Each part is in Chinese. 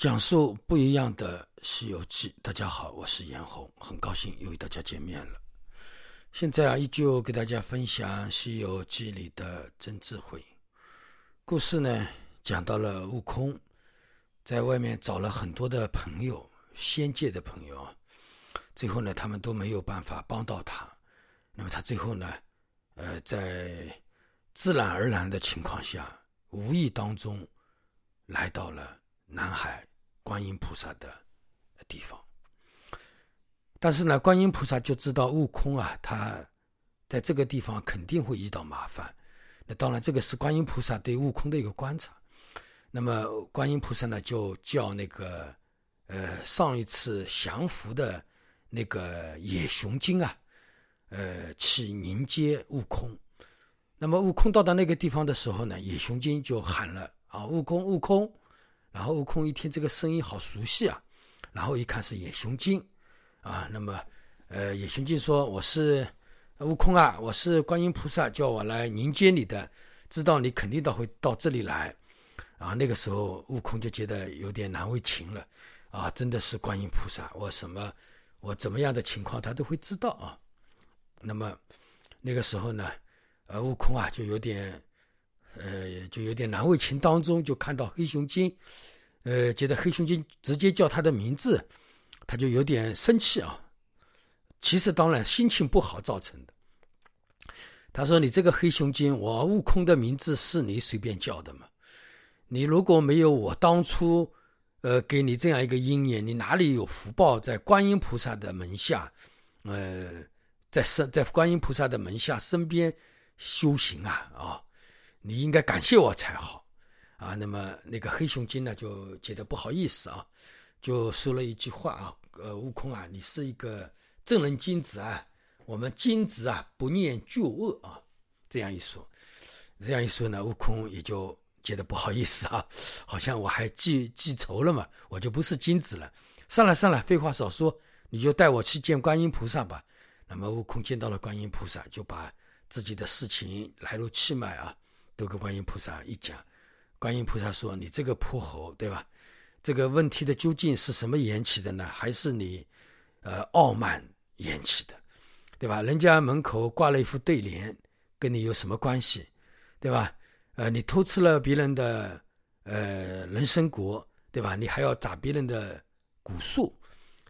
讲述不一样的《西游记》。大家好，我是严红，很高兴又与大家见面了。现在啊，依旧给大家分享《西游记》里的真智慧故事呢。讲到了悟空在外面找了很多的朋友，仙界的朋友啊，最后呢，他们都没有办法帮到他。那么他最后呢，呃，在自然而然的情况下，无意当中来到了南海。观音菩萨的地方，但是呢，观音菩萨就知道悟空啊，他在这个地方肯定会遇到麻烦。那当然，这个是观音菩萨对悟空的一个观察。那么，观音菩萨呢，就叫那个呃上一次降服的那个野熊精啊，呃去迎接悟空。那么，悟空到达那个地方的时候呢，野熊精就喊了啊，悟空，悟空。然后悟空一听这个声音好熟悉啊，然后一看是野熊精，啊，那么，呃，野熊精说：“我是悟空啊，我是观音菩萨叫我来迎接你的，知道你肯定到会到这里来。”啊，那个时候悟空就觉得有点难为情了，啊，真的是观音菩萨，我什么，我怎么样的情况他都会知道啊。那么那个时候呢，呃，悟空啊就有点。呃，就有点难为情，当中就看到黑熊精，呃，觉得黑熊精直接叫他的名字，他就有点生气啊。其实当然心情不好造成的。他说：“你这个黑熊精，我悟空的名字是你随便叫的吗？你如果没有我当初，呃，给你这样一个姻缘，你哪里有福报在观音菩萨的门下，呃，在身在观音菩萨的门下身边修行啊啊？”你应该感谢我才好，啊，那么那个黑熊精呢就觉得不好意思啊，就说了一句话啊，呃，悟空啊，你是一个正人君子啊，我们君子啊不念旧恶啊，这样一说，这样一说呢，悟空也就觉得不好意思啊，好像我还记记仇了嘛，我就不是君子了，算了算了，废话少说，你就带我去见观音菩萨吧。那么悟空见到了观音菩萨，就把自己的事情来龙去脉啊。都跟观音菩萨一讲，观音菩萨说：“你这个泼猴，对吧？这个问题的究竟是什么引起的呢？还是你，呃，傲慢引起的，对吧？人家门口挂了一副对联，跟你有什么关系，对吧？呃，你偷吃了别人的，呃，人参果，对吧？你还要砸别人的古树，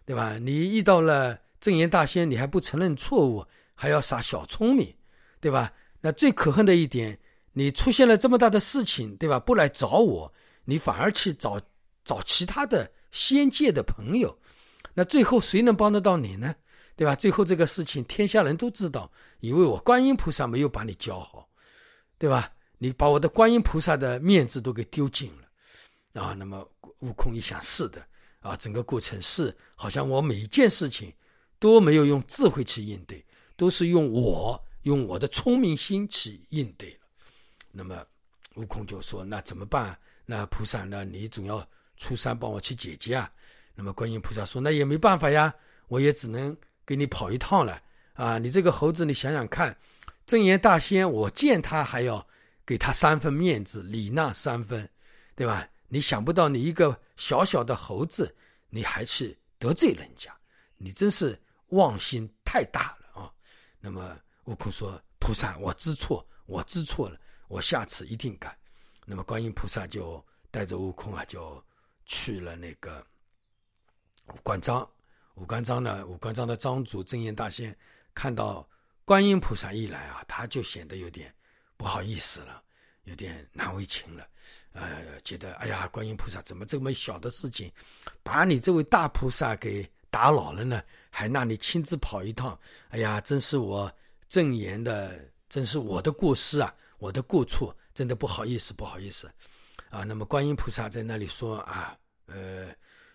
对吧？你遇到了正言大仙，你还不承认错误，还要耍小聪明，对吧？那最可恨的一点。”你出现了这么大的事情，对吧？不来找我，你反而去找找其他的仙界的朋友，那最后谁能帮得到你呢？对吧？最后这个事情天下人都知道，以为我观音菩萨没有把你教好，对吧？你把我的观音菩萨的面子都给丢尽了啊！那么悟空一想，是的啊，整个过程是好像我每一件事情都没有用智慧去应对，都是用我用我的聪明心去应对。那么，悟空就说：“那怎么办？那菩萨，那你总要出山帮我去解决啊。”那么观音菩萨说：“那也没办法呀，我也只能给你跑一趟了啊！你这个猴子，你想想看，真言大仙，我见他还要给他三分面子，礼让三分，对吧？你想不到，你一个小小的猴子，你还去得罪人家，你真是妄心太大了啊！”那么悟空说：“菩萨，我知错，我知错了。”我下次一定改。那么观音菩萨就带着悟空啊，就去了那个五关张。五关张呢，五关张的张主正言大仙看到观音菩萨一来啊，他就显得有点不好意思了，有点难为情了。呃，觉得哎呀，观音菩萨怎么这么小的事情，把你这位大菩萨给打扰了呢？还让你亲自跑一趟？哎呀，真是我正言的，真是我的过失啊！我的过错，真的不好意思，不好意思，啊，那么观音菩萨在那里说啊，呃，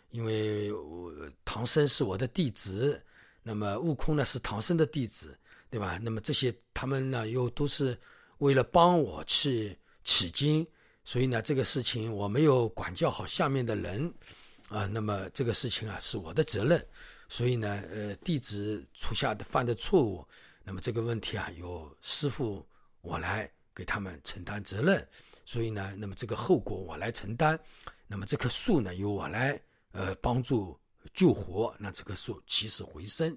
因为我唐僧是我的弟子，那么悟空呢是唐僧的弟子，对吧？那么这些他们呢又都是为了帮我去取经，所以呢这个事情我没有管教好下面的人，啊，那么这个事情啊是我的责任，所以呢，呃，弟子出下的犯的错误，那么这个问题啊由师傅我来。给他们承担责任，所以呢，那么这个后果我来承担。那么这棵树呢由我来呃帮助救活，那这棵树起死回生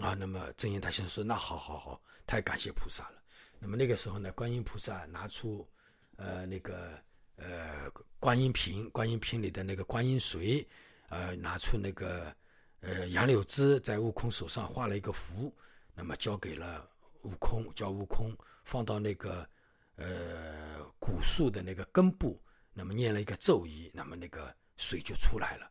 啊。那么正言大仙说：“那好好好，太感谢菩萨了。”那么那个时候呢，观音菩萨拿出呃那个呃观音瓶，观音瓶里的那个观音水，呃拿出那个呃杨柳枝，在悟空手上画了一个符，那么交给了悟空，叫悟空放到那个呃古树的那个根部，那么念了一个咒语，那么那个水就出来了。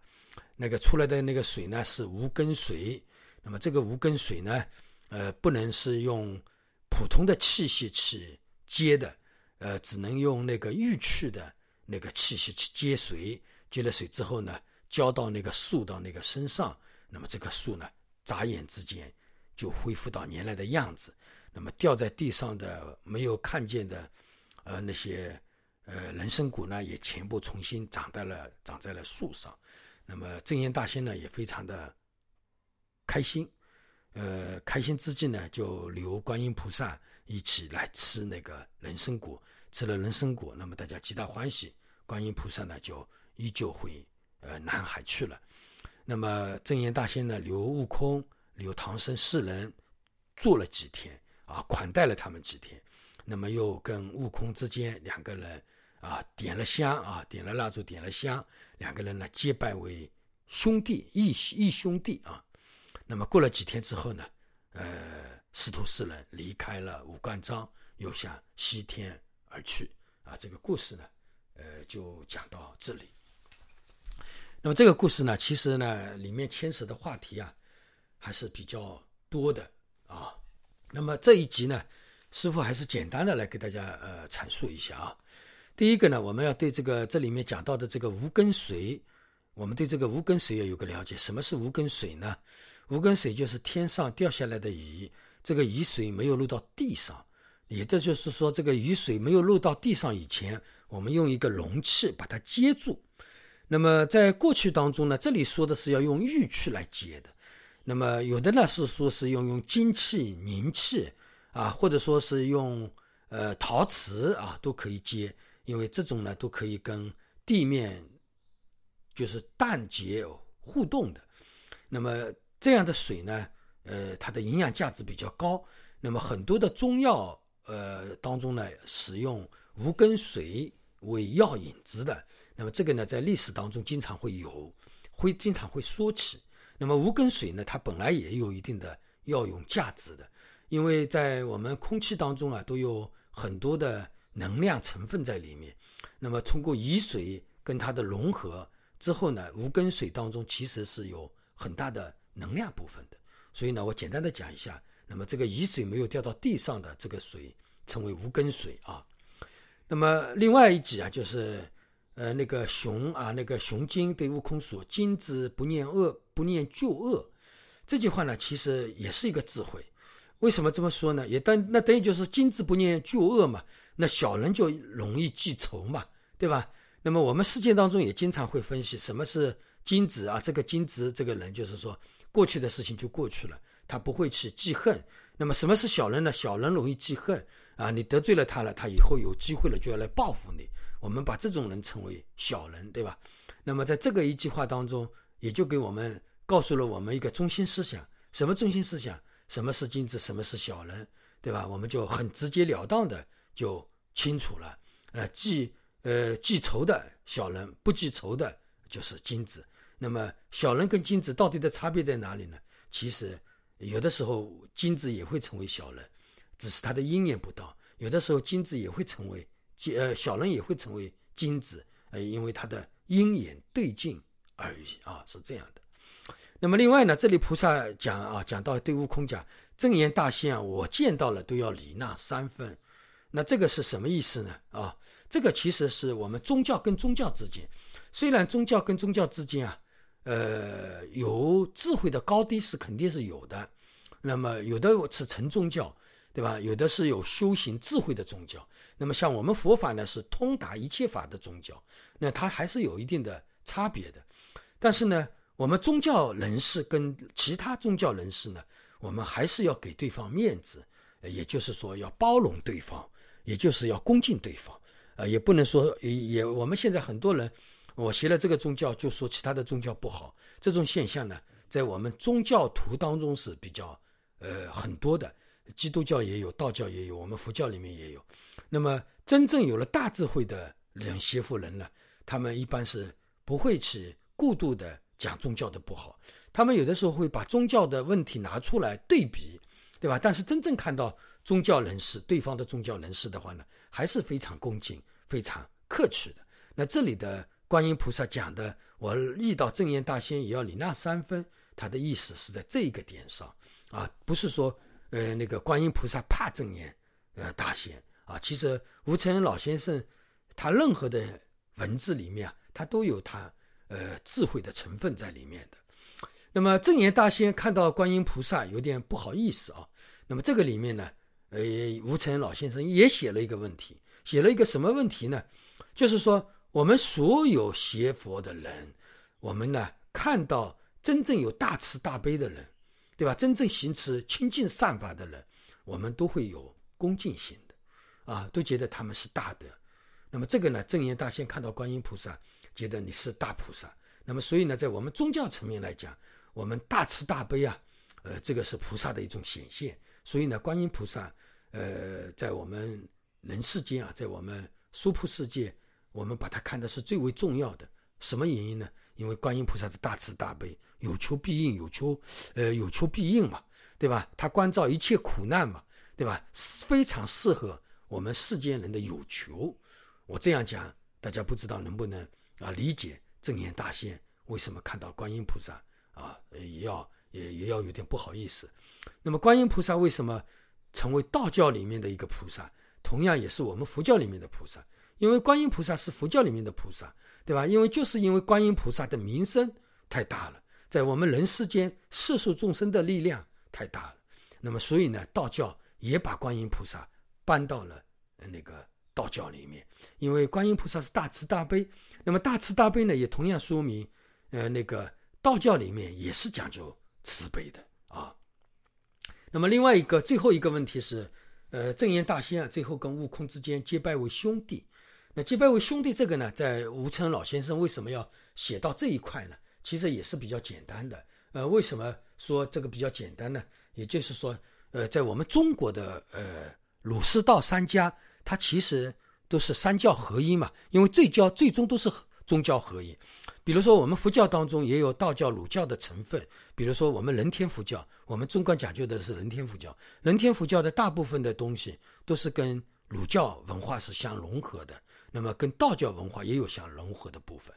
那个出来的那个水呢是无根水，那么这个无根水呢，呃不能是用。普通的器械去接的，呃，只能用那个玉器的那个器械去接水，接了水之后呢，浇到那个树到那个身上，那么这棵树呢，眨眼之间就恢复到原来的样子。那么掉在地上的没有看见的，呃，那些呃人参果呢，也全部重新长在了长在了树上。那么正言大仙呢，也非常的开心。呃，开心之际呢，就留观音菩萨一起来吃那个人参果，吃了人参果，那么大家皆大欢喜。观音菩萨呢，就依旧回呃南海去了。那么正言大仙呢，留悟空、留唐僧四人住了几天啊，款待了他们几天。那么又跟悟空之间两个人啊，点了香啊，点了蜡烛，点了香，两个人呢结拜为兄弟，义义兄弟啊。那么过了几天之后呢，呃，师徒四人离开了五关张，又向西天而去。啊，这个故事呢，呃，就讲到这里。那么这个故事呢，其实呢，里面牵扯的话题啊，还是比较多的啊。那么这一集呢，师傅还是简单的来给大家呃阐述一下啊。第一个呢，我们要对这个这里面讲到的这个无根水，我们对这个无根水要有个了解。什么是无根水呢？无根水就是天上掉下来的雨，这个雨水没有落到地上，也这就是说，这个雨水没有落到地上以前，我们用一个容器把它接住。那么在过去当中呢，这里说的是要用玉器来接的，那么有的呢是说是用用金器、银器啊，或者说是用呃陶瓷啊都可以接，因为这种呢都可以跟地面就是淡结互动的，那么。这样的水呢，呃，它的营养价值比较高。那么很多的中药，呃，当中呢，使用无根水为药引子的。那么这个呢，在历史当中经常会有，会经常会说起。那么无根水呢，它本来也有一定的药用价值的，因为在我们空气当中啊，都有很多的能量成分在里面。那么通过雨水跟它的融合之后呢，无根水当中其实是有很大的。能量部分的，所以呢，我简单的讲一下。那么这个雨水没有掉到地上的这个水称为无根水啊。那么另外一集啊，就是呃那个熊啊，那个熊精对悟空说：“精子不念恶，不念旧恶。”这句话呢，其实也是一个智慧。为什么这么说呢？也等那等于就是精子不念旧恶嘛。那小人就容易记仇嘛，对吧？那么我们世界当中也经常会分析什么是精子啊？这个精子这个人就是说。过去的事情就过去了，他不会去记恨。那么什么是小人呢？小人容易记恨啊！你得罪了他了，他以后有机会了就要来报复你。我们把这种人称为小人，对吧？那么在这个一句话当中，也就给我们告诉了我们一个中心思想：什么中心思想？什么是金子？什么是小人？对吧？我们就很直截了当的就清楚了。呃，记呃记仇的小人，不记仇的就是金子。那么，小人跟金子到底的差别在哪里呢？其实，有的时候金子也会成为小人，只是他的因缘不到；有的时候金子也会成为，呃，小人也会成为金子，呃，因为他的因缘对境而已啊，是这样的。那么，另外呢，这里菩萨讲啊，讲到对悟空讲正言大仙啊，我见到了都要礼纳三分。那这个是什么意思呢？啊，这个其实是我们宗教跟宗教之间，虽然宗教跟宗教之间啊。呃，有智慧的高低是肯定是有的，那么有的是成宗教，对吧？有的是有修行智慧的宗教。那么像我们佛法呢，是通达一切法的宗教，那它还是有一定的差别的。但是呢，我们宗教人士跟其他宗教人士呢，我们还是要给对方面子，也就是说要包容对方，也就是要恭敬对方。呃，也不能说也也，我们现在很多人。我学了这个宗教就说其他的宗教不好，这种现象呢，在我们宗教徒当中是比较呃很多的，基督教也有，道教也有，我们佛教里面也有。那么真正有了大智慧的人学佛人呢，他们一般是不会去过度的讲宗教的不好，他们有的时候会把宗教的问题拿出来对比，对吧？但是真正看到宗教人士对方的宗教人士的话呢，还是非常恭敬、非常客气的。那这里的。观音菩萨讲的，我遇到正言大仙也要礼纳三分，他的意思是在这个点上啊，不是说呃那个观音菩萨怕正言呃大仙啊，其实吴承恩老先生他任何的文字里面啊，他都有他呃智慧的成分在里面的。那么正言大仙看到观音菩萨有点不好意思啊，那么这个里面呢，呃吴承恩老先生也写了一个问题，写了一个什么问题呢？就是说。我们所有学佛的人，我们呢看到真正有大慈大悲的人，对吧？真正行持清净善法的人，我们都会有恭敬心的，啊，都觉得他们是大德。那么这个呢，正言大仙看到观音菩萨，觉得你是大菩萨。那么所以呢，在我们宗教层面来讲，我们大慈大悲啊，呃，这个是菩萨的一种显现。所以呢，观音菩萨，呃，在我们人世间啊，在我们娑婆世界。我们把它看的是最为重要的，什么原因呢？因为观音菩萨是大慈大悲，有求必应，有求，呃，有求必应嘛，对吧？他关照一切苦难嘛，对吧？非常适合我们世间人的有求。我这样讲，大家不知道能不能啊理解正言大仙为什么看到观音菩萨啊也要也也要有点不好意思。那么观音菩萨为什么成为道教里面的一个菩萨，同样也是我们佛教里面的菩萨？因为观音菩萨是佛教里面的菩萨，对吧？因为就是因为观音菩萨的名声太大了，在我们人世间世俗众生的力量太大了，那么所以呢，道教也把观音菩萨搬到了那个道教里面。因为观音菩萨是大慈大悲，那么大慈大悲呢，也同样说明，呃，那个道教里面也是讲究慈悲的啊。那么另外一个最后一个问题是，呃，正言大仙啊，最后跟悟空之间结拜为兄弟。那结拜为兄弟这个呢，在吴承老先生为什么要写到这一块呢？其实也是比较简单的。呃，为什么说这个比较简单呢？也就是说，呃，在我们中国的呃儒释道三家，它其实都是三教合一嘛。因为最教最终都是宗教合一。比如说，我们佛教当中也有道教、儒教的成分。比如说，我们人天佛教，我们中观讲究的是人天佛教。人天佛教的大部分的东西都是跟儒教文化是相融合的。那么跟道教文化也有相融合的部分，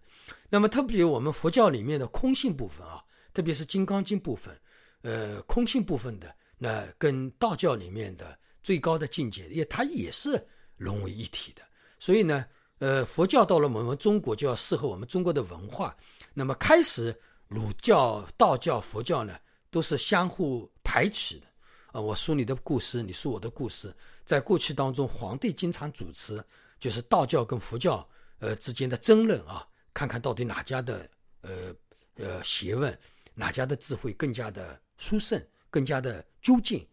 那么特别我们佛教里面的空性部分啊，特别是《金刚经》部分，呃，空性部分的，那跟道教里面的最高的境界，也它也是融为一体的。所以呢，呃，佛教到了我们中国就要适合我们中国的文化。那么开始儒教、道教、佛教呢，都是相互排斥的啊。我说你的故事，你说我的故事，在过去当中，皇帝经常主持。就是道教跟佛教呃之间的争论啊，看看到底哪家的呃呃学问，哪家的智慧更加的殊胜，更加的究竟，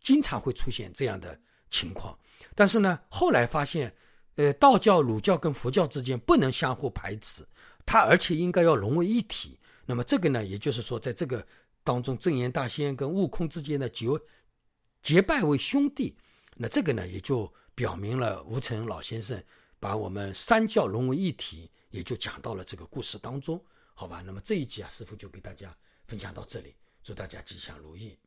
经常会出现这样的情况。但是呢，后来发现，呃，道教、儒教跟佛教之间不能相互排斥，它而且应该要融为一体。那么这个呢，也就是说，在这个当中，正言大仙跟悟空之间的结结拜为兄弟，那这个呢，也就。表明了吴承恩老先生把我们三教融为一体，也就讲到了这个故事当中，好吧？那么这一集啊，师傅就给大家分享到这里，祝大家吉祥如意。